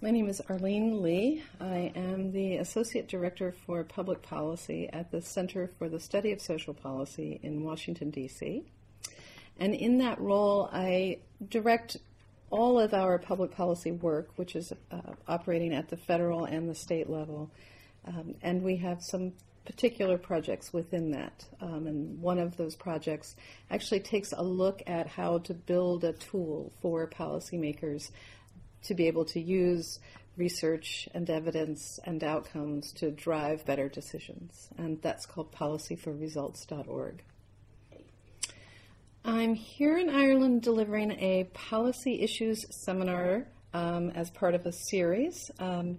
My name is Arlene Lee. I am the Associate Director for Public Policy at the Center for the Study of Social Policy in Washington, D.C. And in that role, I direct all of our public policy work, which is uh, operating at the federal and the state level. Um, and we have some particular projects within that. Um, and one of those projects actually takes a look at how to build a tool for policymakers to be able to use research and evidence and outcomes to drive better decisions. And that's called policyforresults.org. I'm here in Ireland delivering a policy issues seminar um, as part of a series. Um,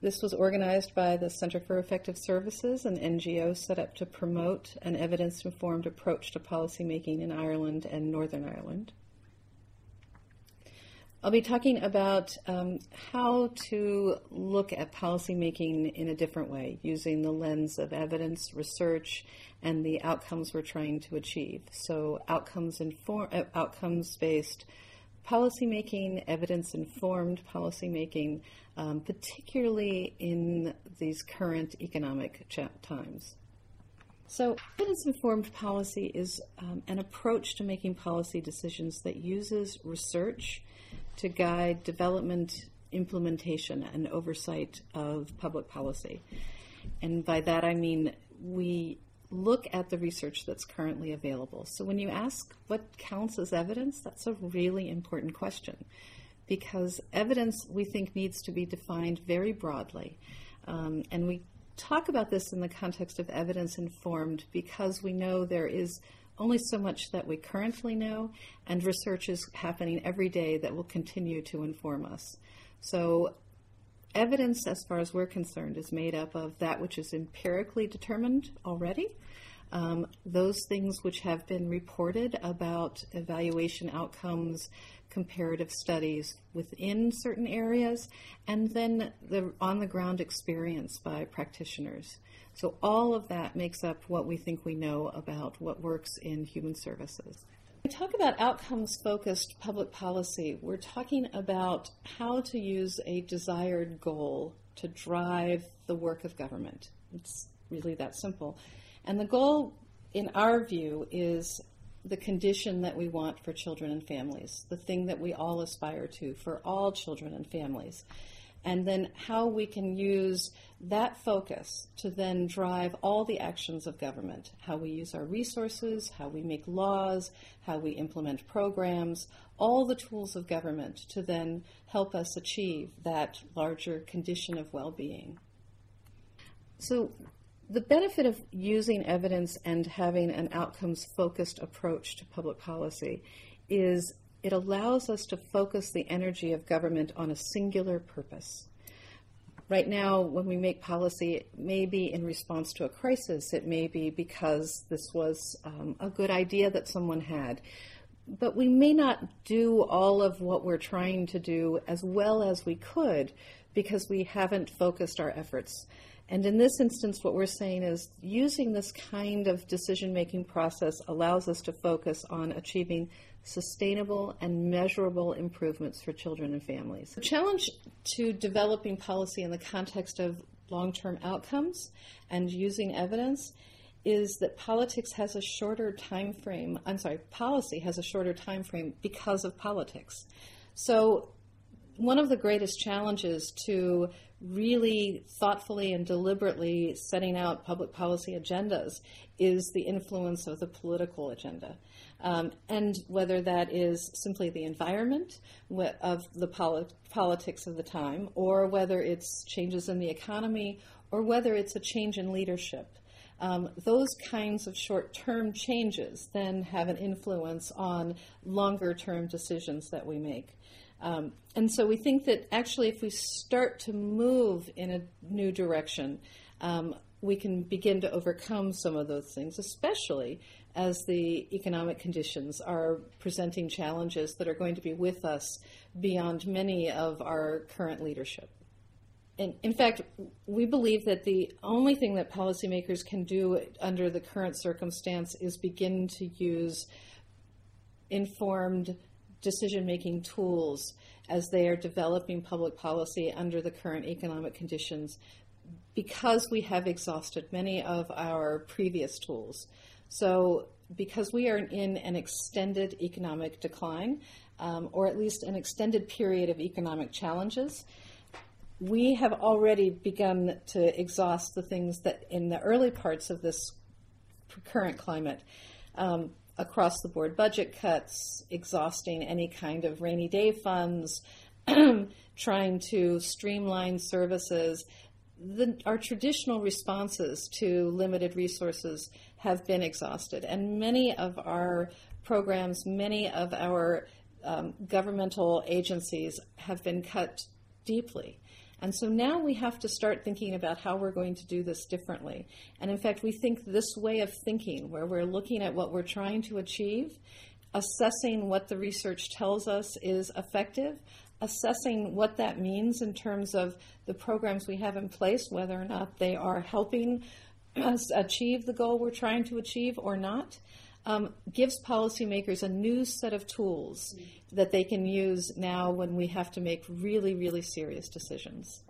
this was organized by the Center for Effective Services, an NGO set up to promote an evidence informed approach to policymaking in Ireland and Northern Ireland. I'll be talking about um, how to look at policymaking in a different way, using the lens of evidence, research, and the outcomes we're trying to achieve. So, outcomes inform, uh, outcomes based policymaking, evidence informed policymaking, um, particularly in these current economic times. So, evidence informed policy is um, an approach to making policy decisions that uses research to guide development, implementation, and oversight of public policy. And by that I mean we look at the research that's currently available. So when you ask what counts as evidence, that's a really important question because evidence we think needs to be defined very broadly. Um, and we talk about this in the context of evidence informed because we know there is only so much that we currently know, and research is happening every day that will continue to inform us. So, evidence, as far as we're concerned, is made up of that which is empirically determined already. Um, those things which have been reported about evaluation outcomes, comparative studies within certain areas, and then the on the ground experience by practitioners. So all of that makes up what we think we know about what works in human services. When we talk about outcomes focused public policy, we're talking about how to use a desired goal to drive the work of government. It's really that simple. And the goal, in our view, is the condition that we want for children and families, the thing that we all aspire to for all children and families and then how we can use that focus to then drive all the actions of government how we use our resources, how we make laws, how we implement programs, all the tools of government to then help us achieve that larger condition of well being. So, the benefit of using evidence and having an outcomes focused approach to public policy is it allows us to focus the energy of government on a singular purpose. Right now, when we make policy, it may be in response to a crisis, it may be because this was um, a good idea that someone had. But we may not do all of what we're trying to do as well as we could because we haven't focused our efforts. And in this instance, what we're saying is using this kind of decision making process allows us to focus on achieving sustainable and measurable improvements for children and families. The challenge to developing policy in the context of long term outcomes and using evidence is that politics has a shorter time frame. I'm sorry, policy has a shorter time frame because of politics. So one of the greatest challenges to really thoughtfully and deliberately setting out public policy agendas is the influence of the political agenda. Um, and whether that is simply the environment of the polit- politics of the time, or whether it's changes in the economy, or whether it's a change in leadership. Um, those kinds of short term changes then have an influence on longer term decisions that we make. Um, and so we think that actually, if we start to move in a new direction, um, we can begin to overcome some of those things, especially as the economic conditions are presenting challenges that are going to be with us beyond many of our current leadership. And in fact, we believe that the only thing that policymakers can do under the current circumstance is begin to use informed decision making tools as they are developing public policy under the current economic conditions because we have exhausted many of our previous tools. So, because we are in an extended economic decline, um, or at least an extended period of economic challenges, we have already begun to exhaust the things that in the early parts of this current climate. Um, across the board budget cuts, exhausting any kind of rainy day funds, trying to streamline services. The, our traditional responses to limited resources have been exhausted, and many of our programs, many of our um, governmental agencies have been cut deeply. And so now we have to start thinking about how we're going to do this differently. And in fact, we think this way of thinking, where we're looking at what we're trying to achieve, assessing what the research tells us is effective, assessing what that means in terms of the programs we have in place, whether or not they are helping us achieve the goal we're trying to achieve or not, um, gives policymakers a new set of tools that they can use now when we have to make really, really serious decisions.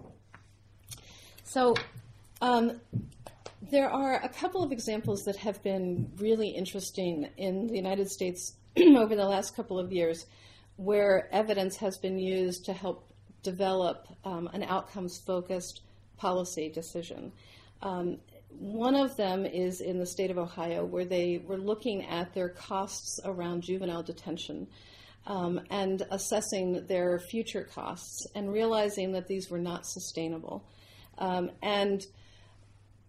So, um, there are a couple of examples that have been really interesting in the United States over the last couple of years where evidence has been used to help develop um, an outcomes focused policy decision. Um, one of them is in the state of Ohio, where they were looking at their costs around juvenile detention um, and assessing their future costs and realizing that these were not sustainable. Um, and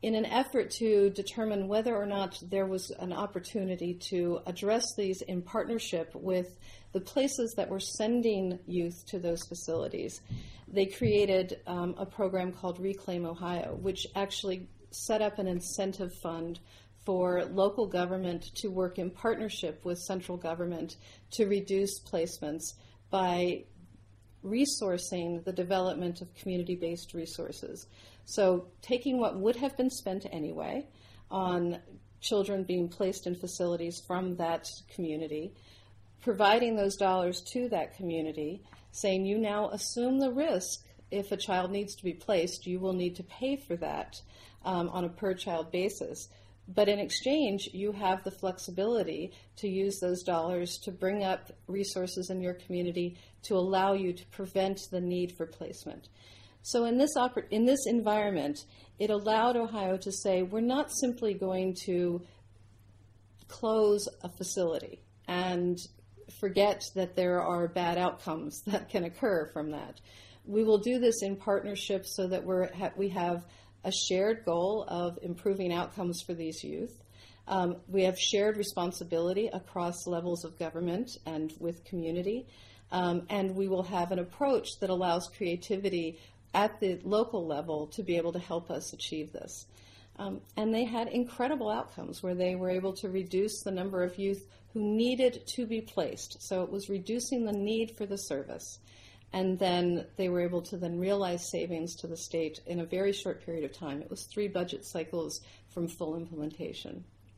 in an effort to determine whether or not there was an opportunity to address these in partnership with the places that were sending youth to those facilities, they created um, a program called Reclaim Ohio, which actually set up an incentive fund for local government to work in partnership with central government to reduce placements by resourcing the development of community based resources. So, taking what would have been spent anyway on children being placed in facilities from that community, providing those dollars to that community, saying you now assume the risk if a child needs to be placed, you will need to pay for that um, on a per child basis. But in exchange, you have the flexibility to use those dollars to bring up resources in your community to allow you to prevent the need for placement. So in this oper- in this environment, it allowed Ohio to say we're not simply going to close a facility and forget that there are bad outcomes that can occur from that. We will do this in partnership so that we're ha- we have a shared goal of improving outcomes for these youth. Um, we have shared responsibility across levels of government and with community. Um, and we will have an approach that allows creativity at the local level to be able to help us achieve this. Um, and they had incredible outcomes where they were able to reduce the number of youth who needed to be placed. So it was reducing the need for the service and then they were able to then realize savings to the state in a very short period of time. It was three budget cycles from full implementation.